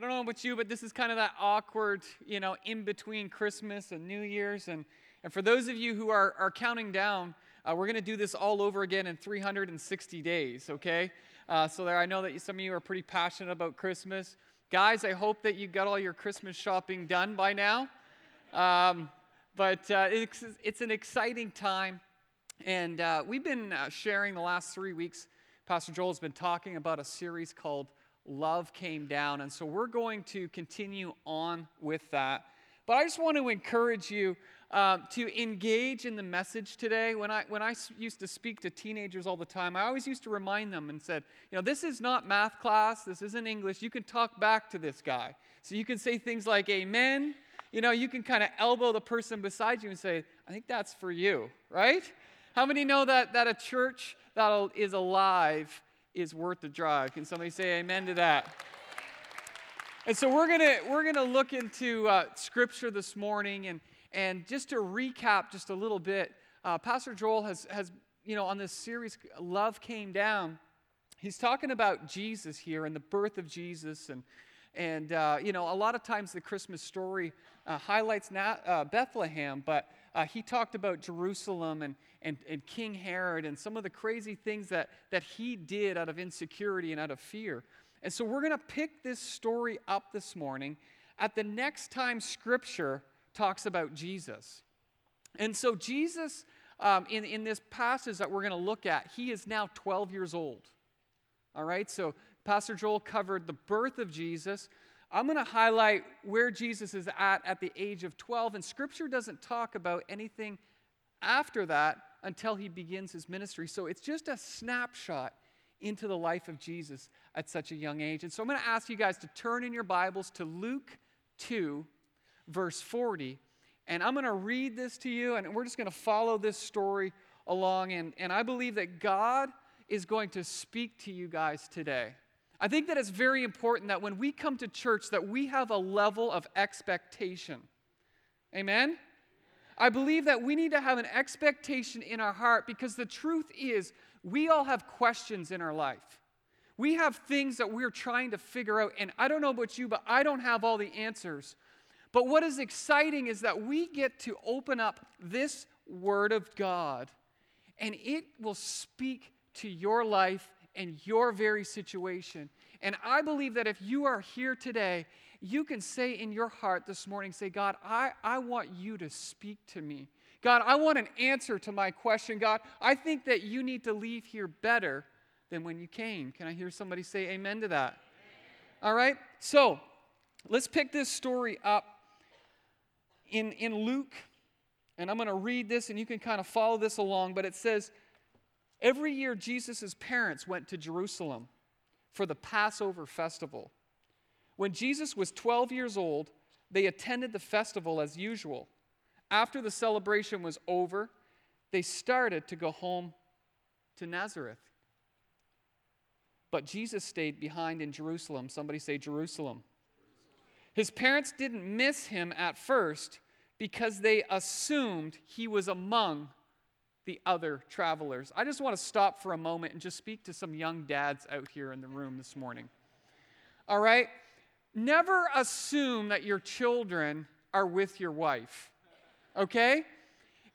I don't know about you, but this is kind of that awkward, you know, in between Christmas and New Year's. And, and for those of you who are, are counting down, uh, we're going to do this all over again in 360 days, okay? Uh, so there, I know that some of you are pretty passionate about Christmas. Guys, I hope that you got all your Christmas shopping done by now. Um, but uh, it's, it's an exciting time. And uh, we've been uh, sharing the last three weeks. Pastor Joel has been talking about a series called Love Came Down. And so we're going to continue on with that. But I just want to encourage you um, to engage in the message today. When I, when I used to speak to teenagers all the time, I always used to remind them and said, you know, this is not math class, this isn't English. You can talk back to this guy. So you can say things like, Amen. You know, you can kind of elbow the person beside you and say, I think that's for you, right? How many know that, that a church that is alive is worth the drive? Can somebody say amen to that? And so we're gonna we're gonna look into uh, scripture this morning, and and just to recap just a little bit, uh, Pastor Joel has has you know on this series, love came down. He's talking about Jesus here and the birth of Jesus, and and uh, you know a lot of times the Christmas story uh, highlights not, uh, Bethlehem, but uh, he talked about Jerusalem and, and, and King Herod and some of the crazy things that, that he did out of insecurity and out of fear. And so we're going to pick this story up this morning at the next time Scripture talks about Jesus. And so, Jesus, um, in, in this passage that we're going to look at, he is now 12 years old. All right, so Pastor Joel covered the birth of Jesus. I'm going to highlight where Jesus is at at the age of 12, and Scripture doesn't talk about anything after that until he begins his ministry. So it's just a snapshot into the life of Jesus at such a young age. And so I'm going to ask you guys to turn in your Bibles to Luke 2, verse 40. And I'm going to read this to you, and we're just going to follow this story along. And, and I believe that God is going to speak to you guys today. I think that it's very important that when we come to church that we have a level of expectation. Amen? I believe that we need to have an expectation in our heart because the truth is we all have questions in our life. We have things that we're trying to figure out and I don't know about you but I don't have all the answers. But what is exciting is that we get to open up this word of God and it will speak to your life and your very situation. And I believe that if you are here today, you can say in your heart this morning, say, God, I, I want you to speak to me. God, I want an answer to my question. God, I think that you need to leave here better than when you came. Can I hear somebody say amen to that? Amen. All right? So let's pick this story up in, in Luke. And I'm going to read this and you can kind of follow this along. But it says, Every year, Jesus' parents went to Jerusalem for the Passover festival. When Jesus was 12 years old, they attended the festival as usual. After the celebration was over, they started to go home to Nazareth. But Jesus stayed behind in Jerusalem. Somebody say Jerusalem. His parents didn't miss him at first because they assumed he was among the other travelers. I just want to stop for a moment and just speak to some young dads out here in the room this morning. All right? Never assume that your children are with your wife. Okay?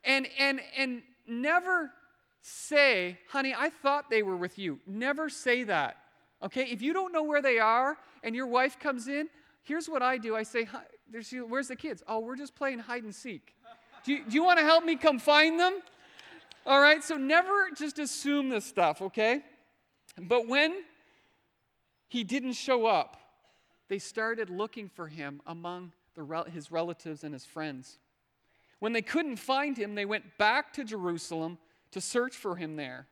And and and never say, "Honey, I thought they were with you." Never say that. Okay? If you don't know where they are and your wife comes in, here's what I do. I say, "Where's the kids?" "Oh, we're just playing hide and seek." Do you, do you want to help me come find them? All right, so never just assume this stuff, okay? But when he didn't show up, they started looking for him among the, his relatives and his friends. When they couldn't find him, they went back to Jerusalem to search for him there.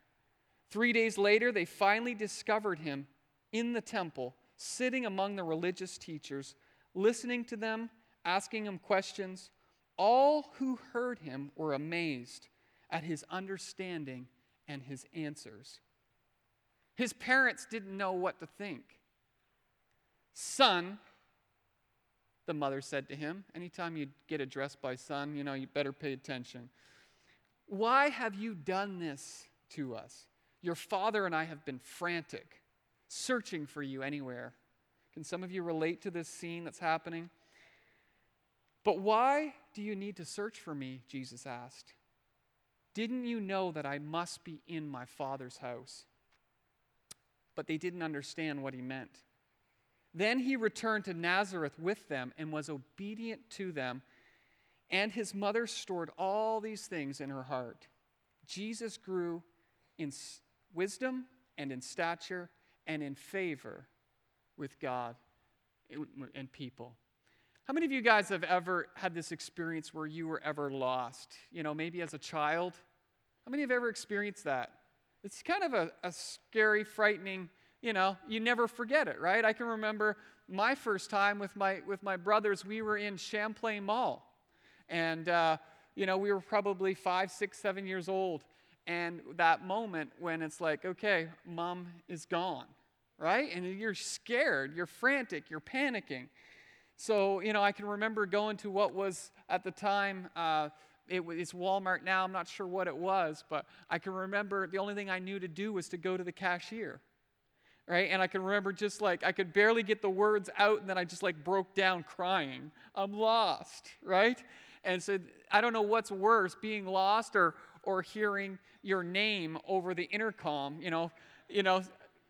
Three days later, they finally discovered him in the temple, sitting among the religious teachers, listening to them, asking them questions. All who heard him were amazed at his understanding and his answers. His parents didn't know what to think. Son, the mother said to him, anytime you get addressed by son, you know, you better pay attention. Why have you done this to us? Your father and I have been frantic, searching for you anywhere. Can some of you relate to this scene that's happening? But why do you need to search for me? Jesus asked. Didn't you know that I must be in my Father's house? But they didn't understand what he meant. Then he returned to Nazareth with them and was obedient to them. And his mother stored all these things in her heart. Jesus grew in wisdom and in stature and in favor with God and people. How many of you guys have ever had this experience where you were ever lost? You know, maybe as a child? How many have ever experienced that? It's kind of a, a scary, frightening, you know, you never forget it, right? I can remember my first time with my, with my brothers, we were in Champlain Mall. And, uh, you know, we were probably five, six, seven years old. And that moment when it's like, okay, mom is gone, right? And you're scared, you're frantic, you're panicking. So, you know, I can remember going to what was at the time, uh, it, it's Walmart now, I'm not sure what it was, but I can remember the only thing I knew to do was to go to the cashier. Right? And I can remember just like I could barely get the words out, and then I just like broke down crying. I'm lost, right? And so I don't know what's worse, being lost or or hearing your name over the intercom. You know, you know,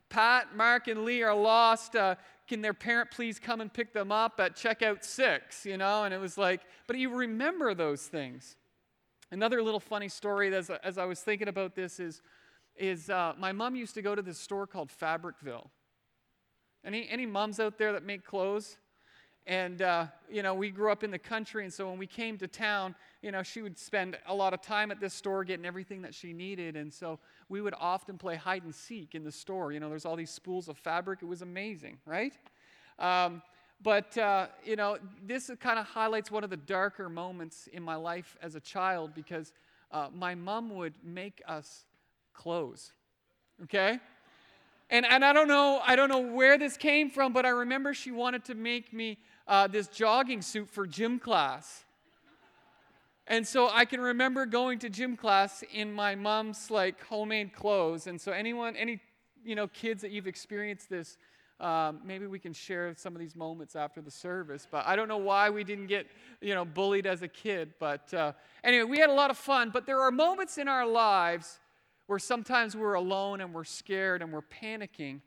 Pat, Mark, and Lee are lost. Uh, can their parent please come and pick them up at checkout six? You know, and it was like, but you remember those things. Another little funny story as, as I was thinking about this is, is uh, my mom used to go to this store called Fabricville. Any, any moms out there that make clothes? And, uh, you know, we grew up in the country, and so when we came to town, you know, she would spend a lot of time at this store getting everything that she needed. And so we would often play hide and seek in the store. You know, there's all these spools of fabric. It was amazing, right? Um, but, uh, you know, this kind of highlights one of the darker moments in my life as a child because uh, my mom would make us clothes, okay? And, and I don't know, I don't know where this came from, but I remember she wanted to make me uh, this jogging suit for gym class. And so I can remember going to gym class in my mom's like homemade clothes. And so anyone, any you know kids that you've experienced this, um, maybe we can share some of these moments after the service. But I don't know why we didn't get you know bullied as a kid. But uh, anyway, we had a lot of fun. But there are moments in our lives where sometimes we're alone and we're scared and we're panicking,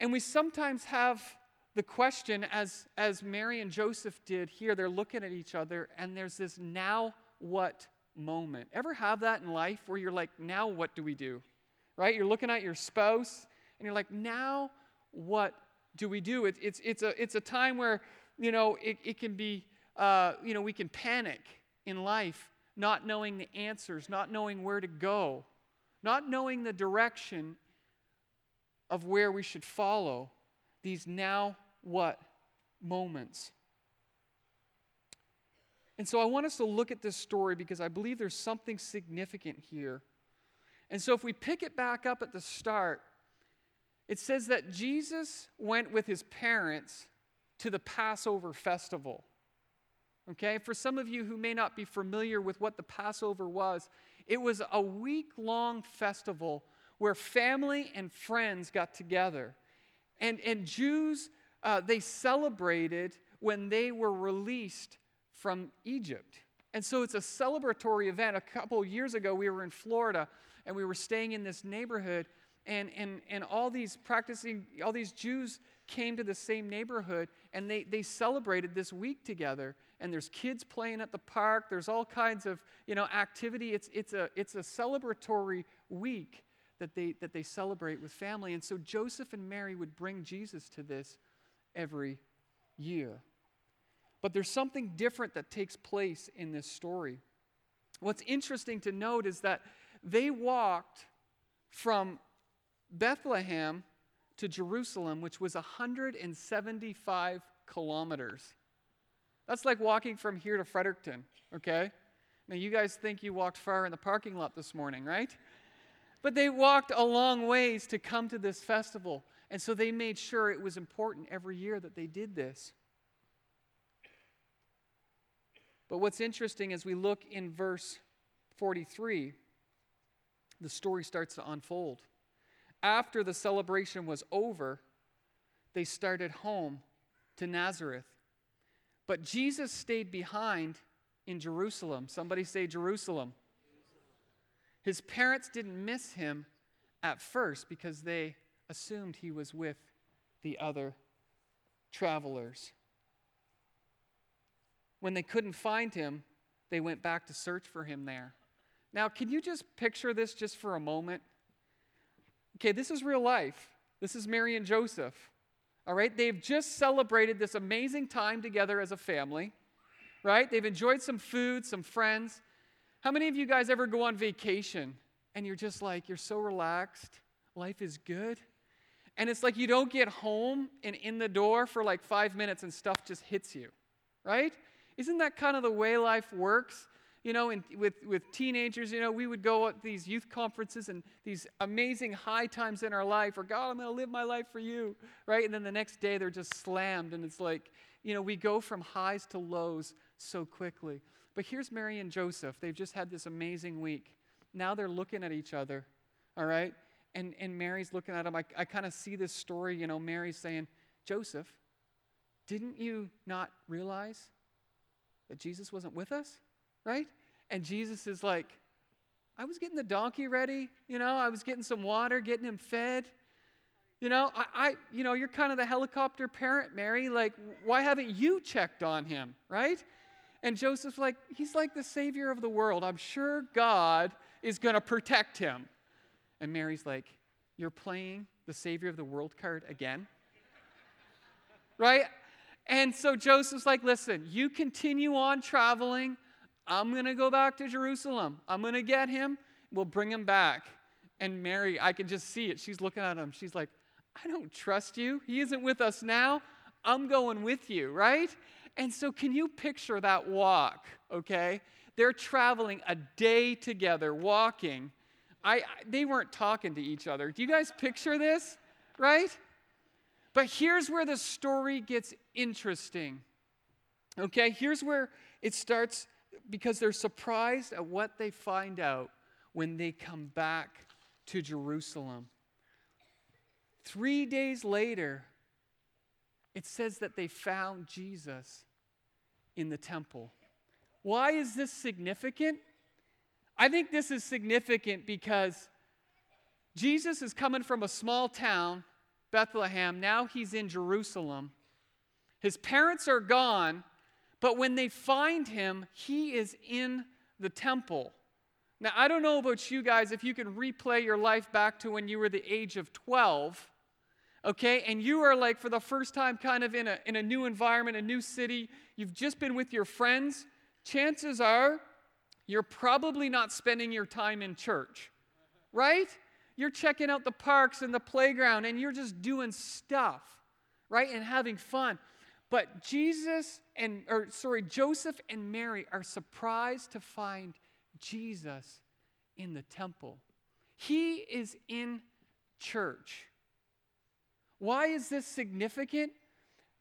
and we sometimes have the question, as, as Mary and Joseph did here, they're looking at each other, and there's this now what moment. Ever have that in life where you're like, now what do we do? Right? You're looking at your spouse, and you're like, now what do we do? It, it's, it's, a, it's a time where, you know, it, it can be, uh, you know, we can panic in life, not knowing the answers, not knowing where to go, not knowing the direction of where we should follow these now what moments. And so I want us to look at this story because I believe there's something significant here. And so if we pick it back up at the start, it says that Jesus went with his parents to the Passover festival. Okay, for some of you who may not be familiar with what the Passover was, it was a week long festival where family and friends got together. And, and Jews, uh, they celebrated when they were released from Egypt. And so it's a celebratory event. A couple years ago, we were in Florida and we were staying in this neighborhood, and, and, and all these practicing, all these Jews came to the same neighborhood and they, they celebrated this week together. And there's kids playing at the park, there's all kinds of you know, activity. It's, it's, a, it's a celebratory week that they, that they celebrate with family. And so Joseph and Mary would bring Jesus to this every year. But there's something different that takes place in this story. What's interesting to note is that they walked from Bethlehem to Jerusalem, which was 175 kilometers. That's like walking from here to Fredericton, okay? Now, you guys think you walked far in the parking lot this morning, right? But they walked a long ways to come to this festival. And so they made sure it was important every year that they did this. But what's interesting as we look in verse 43, the story starts to unfold. After the celebration was over, they started home to Nazareth. But Jesus stayed behind in Jerusalem. Somebody say Jerusalem. His parents didn't miss him at first because they assumed he was with the other travelers. When they couldn't find him, they went back to search for him there. Now, can you just picture this just for a moment? Okay, this is real life. This is Mary and Joseph. All right, they've just celebrated this amazing time together as a family, right? They've enjoyed some food, some friends. How many of you guys ever go on vacation and you're just like, you're so relaxed, life is good? And it's like you don't get home and in the door for like five minutes and stuff just hits you, right? Isn't that kind of the way life works? You know, with, with teenagers, you know, we would go at these youth conferences and these amazing high times in our life, or God, I'm going to live my life for you, right? And then the next day they're just slammed, and it's like, you know, we go from highs to lows so quickly. But here's Mary and Joseph. They've just had this amazing week. Now they're looking at each other, all right? And, and Mary's looking at him. I, I kind of see this story, you know, Mary's saying, Joseph, didn't you not realize that Jesus wasn't with us? Right? And Jesus is like, I was getting the donkey ready, you know, I was getting some water, getting him fed. You know, I, I you know, you're kind of the helicopter parent, Mary. Like, why haven't you checked on him, right? And Joseph's like, he's like the savior of the world. I'm sure God is going to protect him. And Mary's like, You're playing the Savior of the world card again? right? And so Joseph's like, Listen, you continue on traveling. I'm going to go back to Jerusalem. I'm going to get him. We'll bring him back. And Mary, I can just see it. She's looking at him. She's like, I don't trust you. He isn't with us now. I'm going with you, right? And so, can you picture that walk, okay? They're traveling a day together, walking. I, I, they weren't talking to each other. Do you guys picture this? Right? But here's where the story gets interesting. Okay, here's where it starts because they're surprised at what they find out when they come back to Jerusalem. Three days later, it says that they found Jesus in the temple. Why is this significant? I think this is significant because Jesus is coming from a small town, Bethlehem. Now he's in Jerusalem. His parents are gone, but when they find him, he is in the temple. Now, I don't know about you guys if you can replay your life back to when you were the age of 12, okay, and you are like for the first time kind of in a, in a new environment, a new city, you've just been with your friends, chances are you're probably not spending your time in church, right? You're checking out the parks and the playground and you're just doing stuff, right? And having fun. But Jesus and, or sorry, Joseph and Mary are surprised to find Jesus in the temple. He is in church. Why is this significant?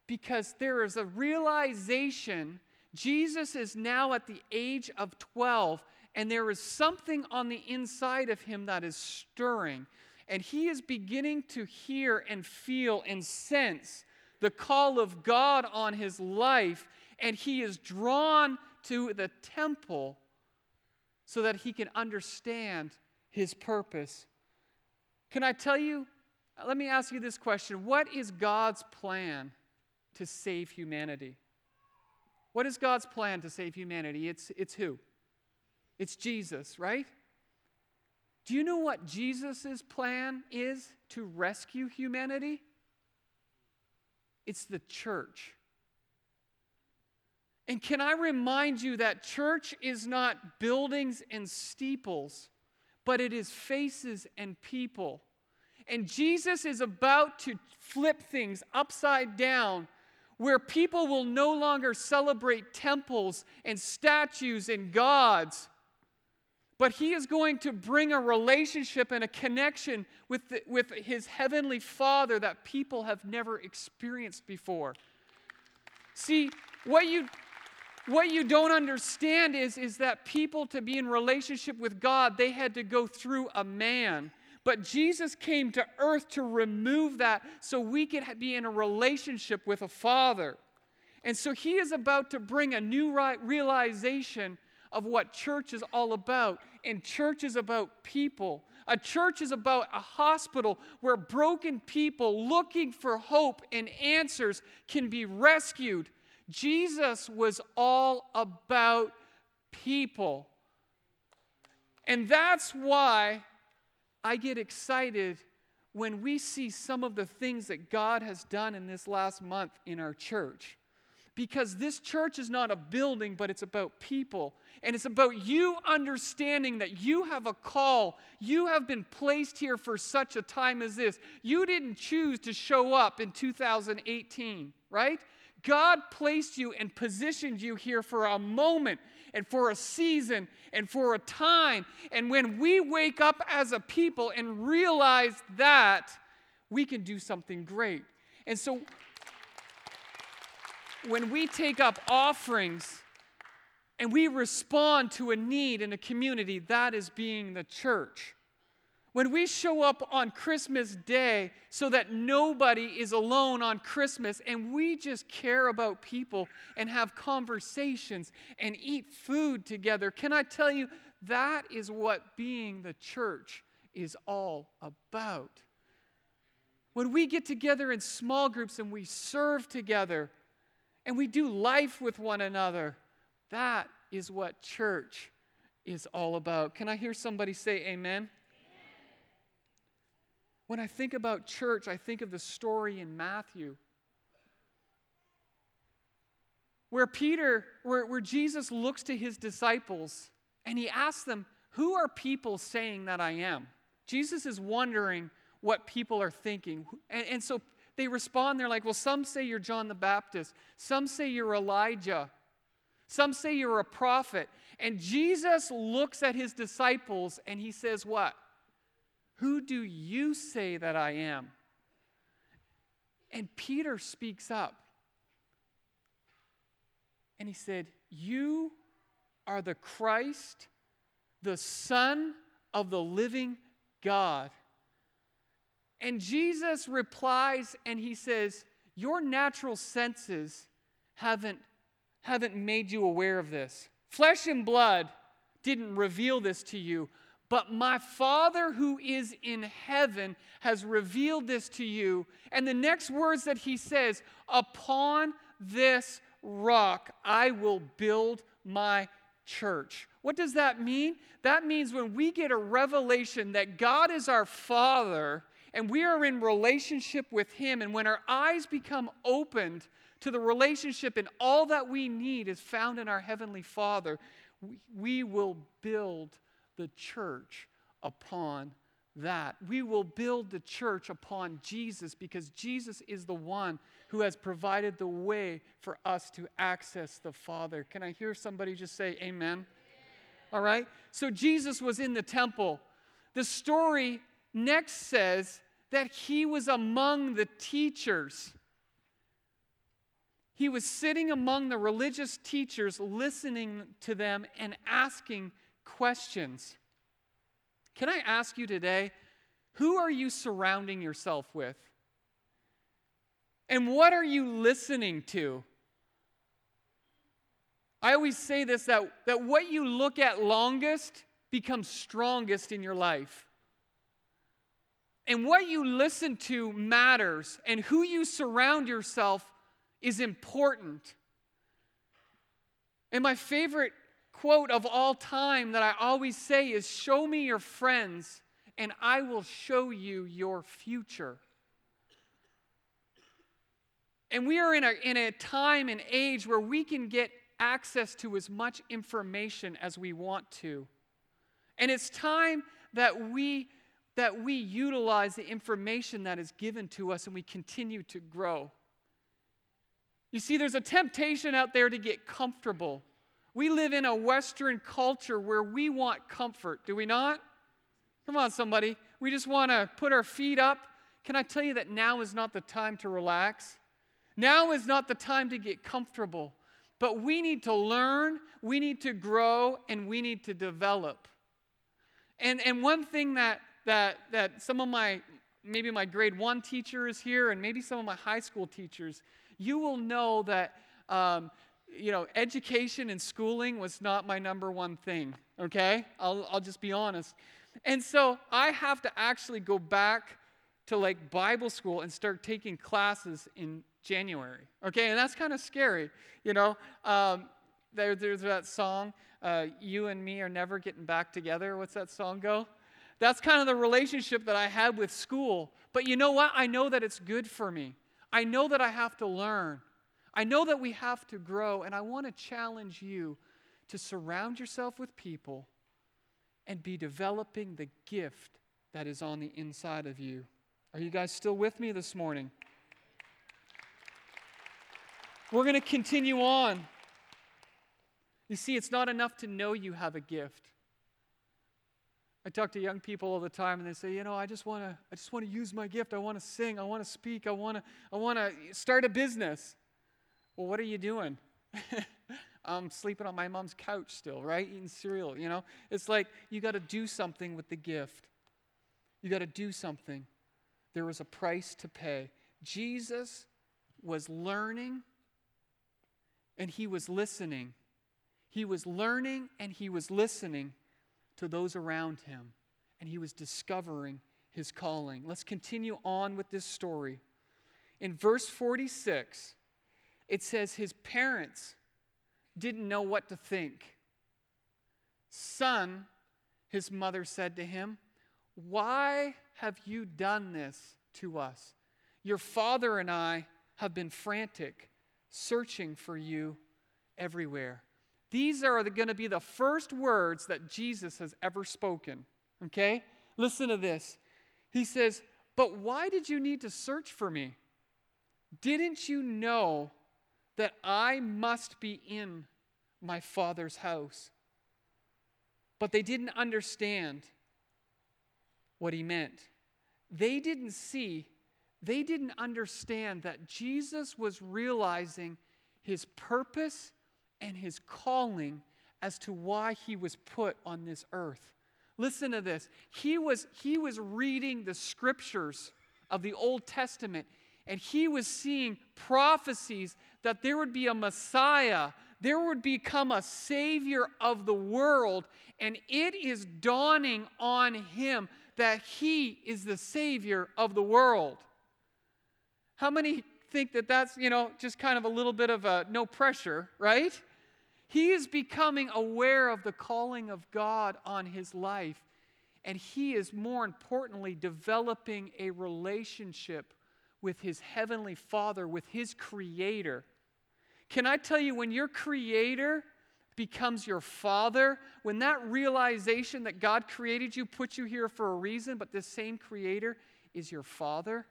Because there is a realization Jesus is now at the age of 12, and there is something on the inside of him that is stirring. And he is beginning to hear and feel and sense the call of God on his life, and he is drawn to the temple so that he can understand his purpose. Can I tell you? Let me ask you this question What is God's plan to save humanity? What is God's plan to save humanity? It's, it's who? It's Jesus, right? Do you know what Jesus' plan is to rescue humanity? It's the church. And can I remind you that church is not buildings and steeples, but it is faces and people. And Jesus is about to flip things upside down where people will no longer celebrate temples and statues and gods, but he is going to bring a relationship and a connection with, the, with his heavenly Father that people have never experienced before. See, what you, what you don't understand is, is that people, to be in relationship with God, they had to go through a man. But Jesus came to earth to remove that so we could be in a relationship with a Father. And so he is about to bring a new realization of what church is all about. And church is about people. A church is about a hospital where broken people looking for hope and answers can be rescued. Jesus was all about people. And that's why I get excited when we see some of the things that God has done in this last month in our church. Because this church is not a building, but it's about people. And it's about you understanding that you have a call. You have been placed here for such a time as this. You didn't choose to show up in 2018, right? God placed you and positioned you here for a moment and for a season and for a time. And when we wake up as a people and realize that, we can do something great. And so when we take up offerings and we respond to a need in a community, that is being the church. When we show up on Christmas Day so that nobody is alone on Christmas and we just care about people and have conversations and eat food together, can I tell you, that is what being the church is all about. When we get together in small groups and we serve together and we do life with one another, that is what church is all about. Can I hear somebody say amen? When I think about church, I think of the story in Matthew where Peter, where, where Jesus looks to his disciples and he asks them, Who are people saying that I am? Jesus is wondering what people are thinking. And, and so they respond, they're like, Well, some say you're John the Baptist, some say you're Elijah, some say you're a prophet. And Jesus looks at his disciples and he says, What? Who do you say that I am? And Peter speaks up. And he said, You are the Christ, the Son of the living God. And Jesus replies and he says, Your natural senses haven't, haven't made you aware of this. Flesh and blood didn't reveal this to you, but my Father who is in heaven has revealed this to you. And the next words that he says, Upon this rock I will build my church. What does that mean? That means when we get a revelation that God is our Father and we are in relationship with Him, and when our eyes become opened to the relationship and all that we need is found in our Heavenly Father, we, will build the church upon that. We will build the church upon Jesus because Jesus is the one who has provided the way for us to access the Father. Can I hear somebody just say amen? All right? So Jesus was in the temple. The story next says that he was among the teachers. He was sitting among the religious teachers, listening to them and asking questions. Can I ask you today, who are you surrounding yourself with? And what are you listening to? I always say this that, that what you look at longest becomes strongest in your life. And what you listen to matters, and who you surround yourself is important. And my favorite quote of all time that I always say is Show me your friends, and I will show you your future. And we are in a, in a time and age where we can get access to as much information as we want to. And it's time that we that we utilize the information that is given to us and we continue to grow. You see, there's a temptation out there to get comfortable. We live in a Western culture where we want comfort, do we not? Come on, somebody. We just want to put our feet up. Can I tell you that now is not the time to relax? Now is not the time to get comfortable. But we need to learn, we need to grow, and we need to develop. And, and one thing that, that, that some of my, maybe my grade one teachers here and maybe some of my high school teachers, you will know that, um, you know, education and schooling was not my number one thing, okay? I'll, I'll just be honest. And so I have to actually go back to like Bible school and start taking classes in January, okay? And that's kind of scary, you know? Um, there, there's that song, uh, You and Me Are Never Getting Back Together. What's that song go? That's kind of the relationship that I had with school. But you know what? I know that it's good for me. I know that I have to learn. I know that we have to grow. And I want to challenge you to surround yourself with people and be developing the gift that is on the inside of you. Are you guys still with me this morning? We're going to continue on. You see, it's not enough to know you have a gift. I talk to young people all the time and they say, you know, I just want to I just want to use my gift. I want to sing, I want to speak, I want to I want to start a business. Well, what are you doing? I'm sleeping on my mom's couch still, right? Eating cereal, you know? It's like you got to do something with the gift. You got to do something. There was a price to pay. Jesus was learning and he was listening. He was learning and he was listening to those around him, and he was discovering his calling. Let's continue on with this story. In verse 46, it says his parents didn't know what to think. Son, his mother said to him, Why have you done this to us? Your father and I have been frantic, searching for you everywhere. These are going to be the first words that Jesus has ever spoken. Okay? Listen to this. He says, But why did you need to search for me? Didn't you know that I must be in my Father's house? But they didn't understand what he meant. They didn't see, they didn't understand that Jesus was realizing his purpose and his calling as to why he was put on this earth. Listen to this. He was, he was reading the scriptures of the Old Testament and he was seeing prophecies that there would be a Messiah, there would become a Savior of the world, and it is dawning on him that he is the Savior of the world. How many think that that's, you know, just kind of a little bit of a no pressure, right? He is becoming aware of the calling of God on his life. And he is, more importantly, developing a relationship with his heavenly Father, with his Creator. Can I tell you, when your Creator becomes your Father, when that realization that God created you, put you here for a reason, but this same Creator is your Father,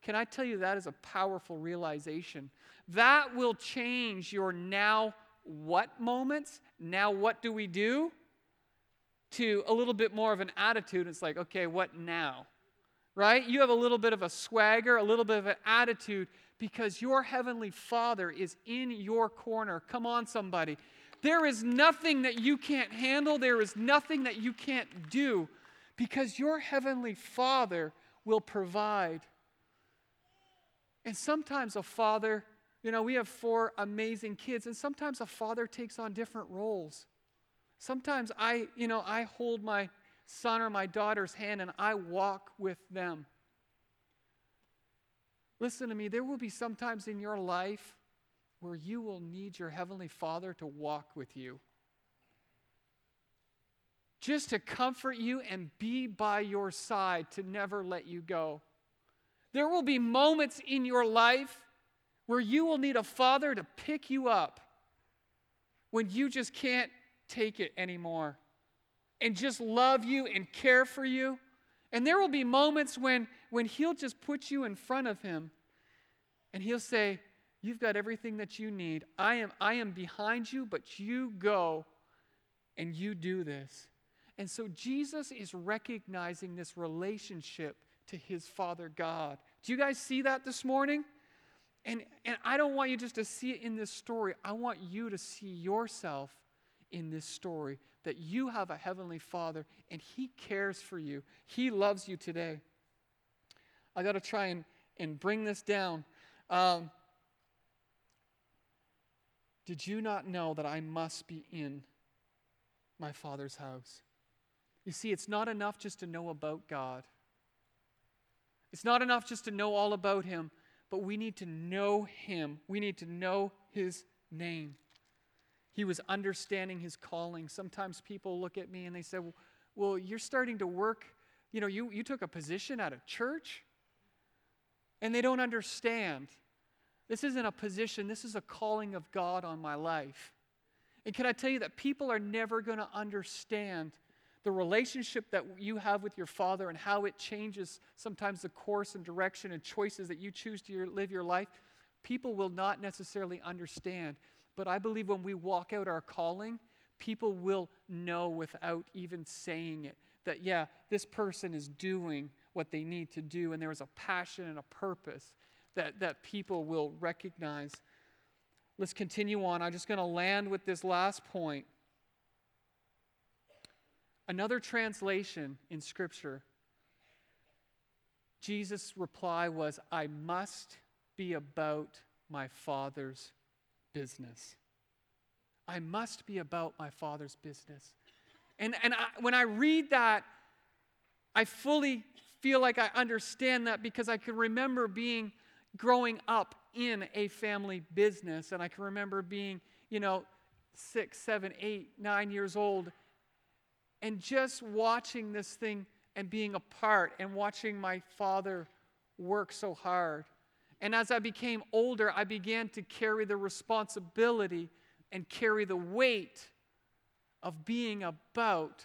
can I tell you that is a powerful realization? That will change your now what moments, now what do we do, to a little bit more of an attitude. It's like, okay, what now? Right? You have a little bit of a swagger, a little bit of an attitude because your heavenly Father is in your corner. Come on, somebody. There is nothing that you can't handle, there is nothing that you can't do because your heavenly Father will provide. And sometimes a father you know, we have four amazing kids, and sometimes a father takes on different roles. Sometimes I, you know, I hold my son or my daughter's hand and I walk with them. Listen to me, there will be sometimes in your life where you will need your Heavenly Father to walk with you. Just to comfort you and be by your side, to never let you go. There will be moments in your life where you will need a father to pick you up when you just can't take it anymore and just love you and care for you. And there will be moments when, when he'll just put you in front of him and he'll say, You've got everything that you need. I am, I am behind you, but you go and you do this. And so Jesus is recognizing this relationship to his Father God. Do you guys see that this morning? And, and I don't want you just to see it in this story. I want you to see yourself in this story that you have a heavenly Father and He cares for you. He loves you today. I got to try and, and bring this down. Um, did you not know that I must be in my Father's house? You see, it's not enough just to know about God. It's not enough just to know all about Him, but we need to know Him. We need to know His name. He was understanding His calling. Sometimes people look at me and they say, Well, you're starting to work. You know, you, you took a position at a church, and they don't understand. This isn't a position, this is a calling of God on my life. And can I tell you that people are never going to understand the relationship that you have with your Father and how it changes sometimes the course and direction and choices that you choose to your, live your life, people will not necessarily understand. But I believe when we walk out our calling, people will know without even saying it that, yeah, this person is doing what they need to do, and there is a passion and a purpose that, that people will recognize. Let's continue on. I'm just going to land with this last point. Another translation in Scripture, Jesus' reply was, I must be about my Father's business. I must be about my Father's business. And, and I, when I read that, I fully feel like I understand that because I can remember being growing up in a family business. And I can remember being, you know, six, seven, eight, nine years old and just watching this thing and being a part and watching my father work so hard. And as I became older, I began to carry the responsibility and carry the weight of being about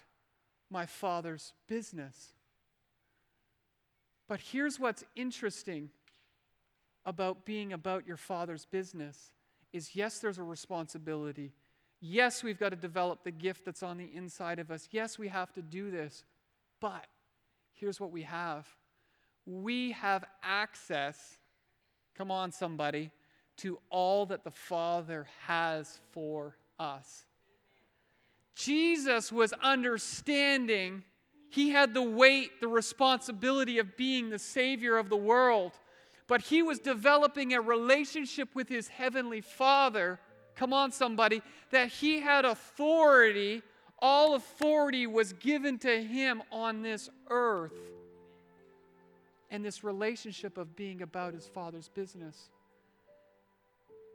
my father's business. But here's what's interesting about being about your father's business is yes, there's a responsibility, Yes, we've got to develop the gift that's on the inside of us. Yes, we have to do this. But here's what we have we have access, come on, somebody, to all that the Father has for us. Jesus was understanding, he had the weight, the responsibility of being the Savior of the world, but he was developing a relationship with his Heavenly Father come on, somebody, that he had authority. All authority was given to him on this earth. And this relationship of being about his father's business.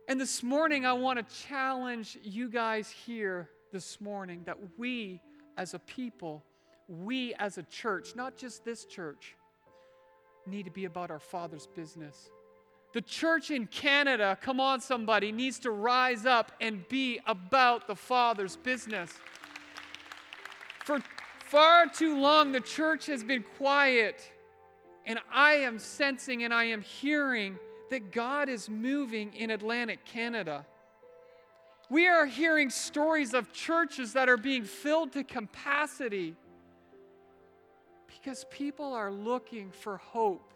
And this morning, I want to challenge you guys here this morning that we as a people, we as a church, not just this church, need to be about our Father's business. The church in Canada, come on, somebody, needs to rise up and be about the Father's business. For far too long, the church has been quiet, and I am sensing and I am hearing that God is moving in Atlantic Canada. We are hearing stories of churches that are being filled to capacity because people are looking for hope.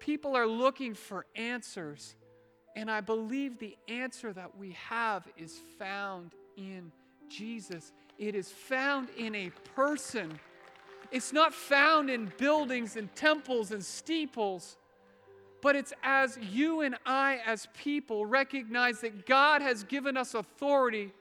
People are looking for answers. And I believe the answer that we have is found in Jesus. It is found in a person. It's not found in buildings and temples and steeples, but it's as you and I, as people, recognize that God has given us authority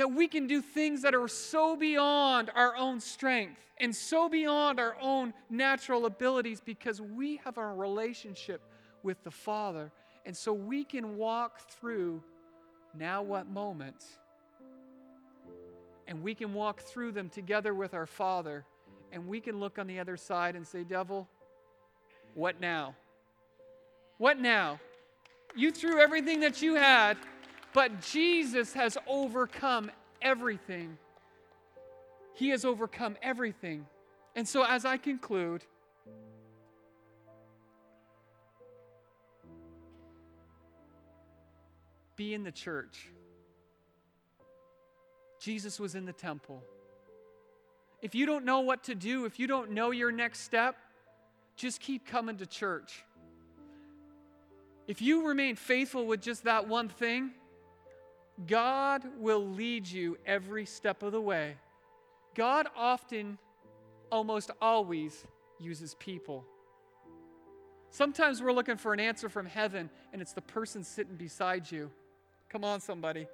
that we can do things that are so beyond our own strength and so beyond our own natural abilities because we have a relationship with the Father. And so we can walk through now what moments, and we can walk through them together with our Father, and we can look on the other side and say, Devil, what now? What now? You threw everything that you had but Jesus has overcome everything. He has overcome everything. And so, as I conclude, be in the church. Jesus was in the temple. If you don't know what to do, if you don't know your next step, just keep coming to church. If you remain faithful with just that one thing, God will lead you every step of the way. God often, almost always, uses people. Sometimes we're looking for an answer from heaven, and it's the person sitting beside you. Come on, somebody.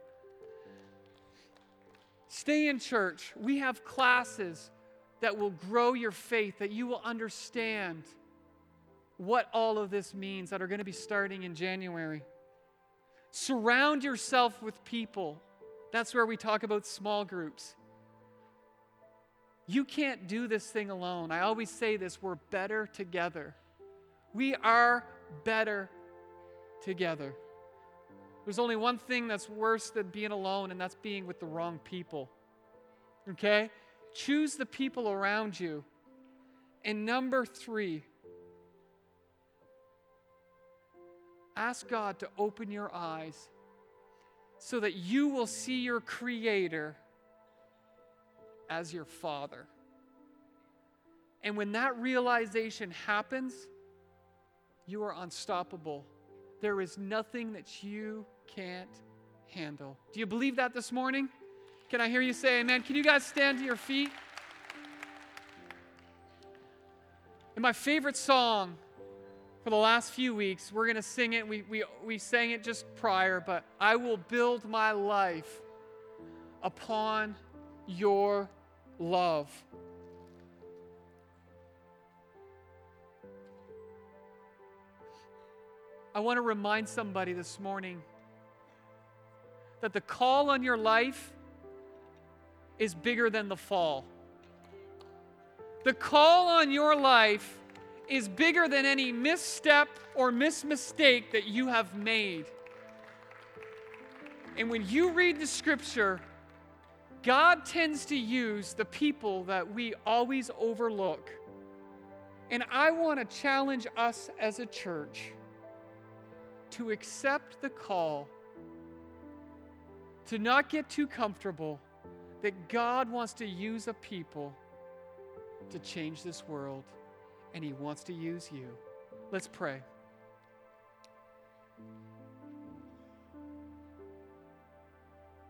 Stay in church. We have classes that will grow your faith, that you will understand what all of this means that are going to be starting in January. Surround yourself with people. That's where we talk about small groups. You can't do this thing alone. I always say this we're better together. We are better together. There's only one thing that's worse than being alone, and that's being with the wrong people. Okay? Choose the people around you. And number three, ask God to open your eyes so that you will see your Creator as your Father. And when that realization happens, you are unstoppable. There is nothing that you can't handle. Do you believe that this morning? Can I hear you say amen? Can you guys stand to your feet? And my favorite song for the last few weeks, we're going to sing it. We, we, we sang it just prior, but I will build my life upon your love. I want to remind somebody this morning that the call on your life is bigger than the fall. The call on your life is bigger than any misstep or mismistake that you have made. And when you read the scripture, God tends to use the people that we always overlook. And I want to challenge us as a church to accept the call, to not get too comfortable, that God wants to use a people to change this world, and He wants to use you. Let's pray.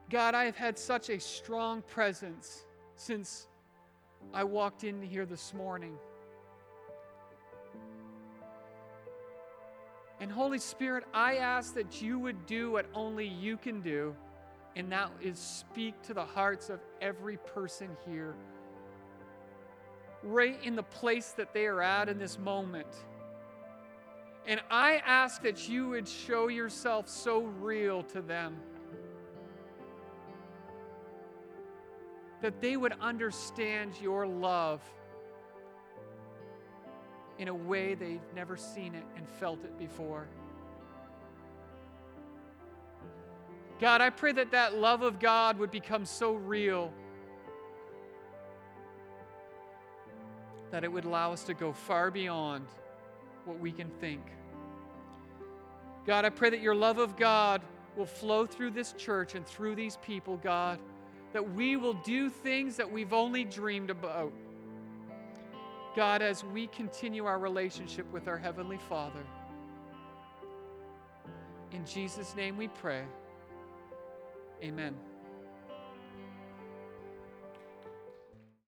God, I have had such a strong presence since I walked in here this morning. And Holy Spirit, I ask that you would do what only you can do, and that is speak to the hearts of every person here, right in the place that they are at in this moment. And I ask that you would show yourself so real to them. That they would understand your love in a way they've never seen it and felt it before. God, I pray that that love of God would become so real that it would allow us to go far beyond what we can think. God, I pray that your love of God will flow through this church and through these people, God, that we will do things that we've only dreamed about. God, as we continue our relationship with our Heavenly Father, in Jesus' name we pray. Amen.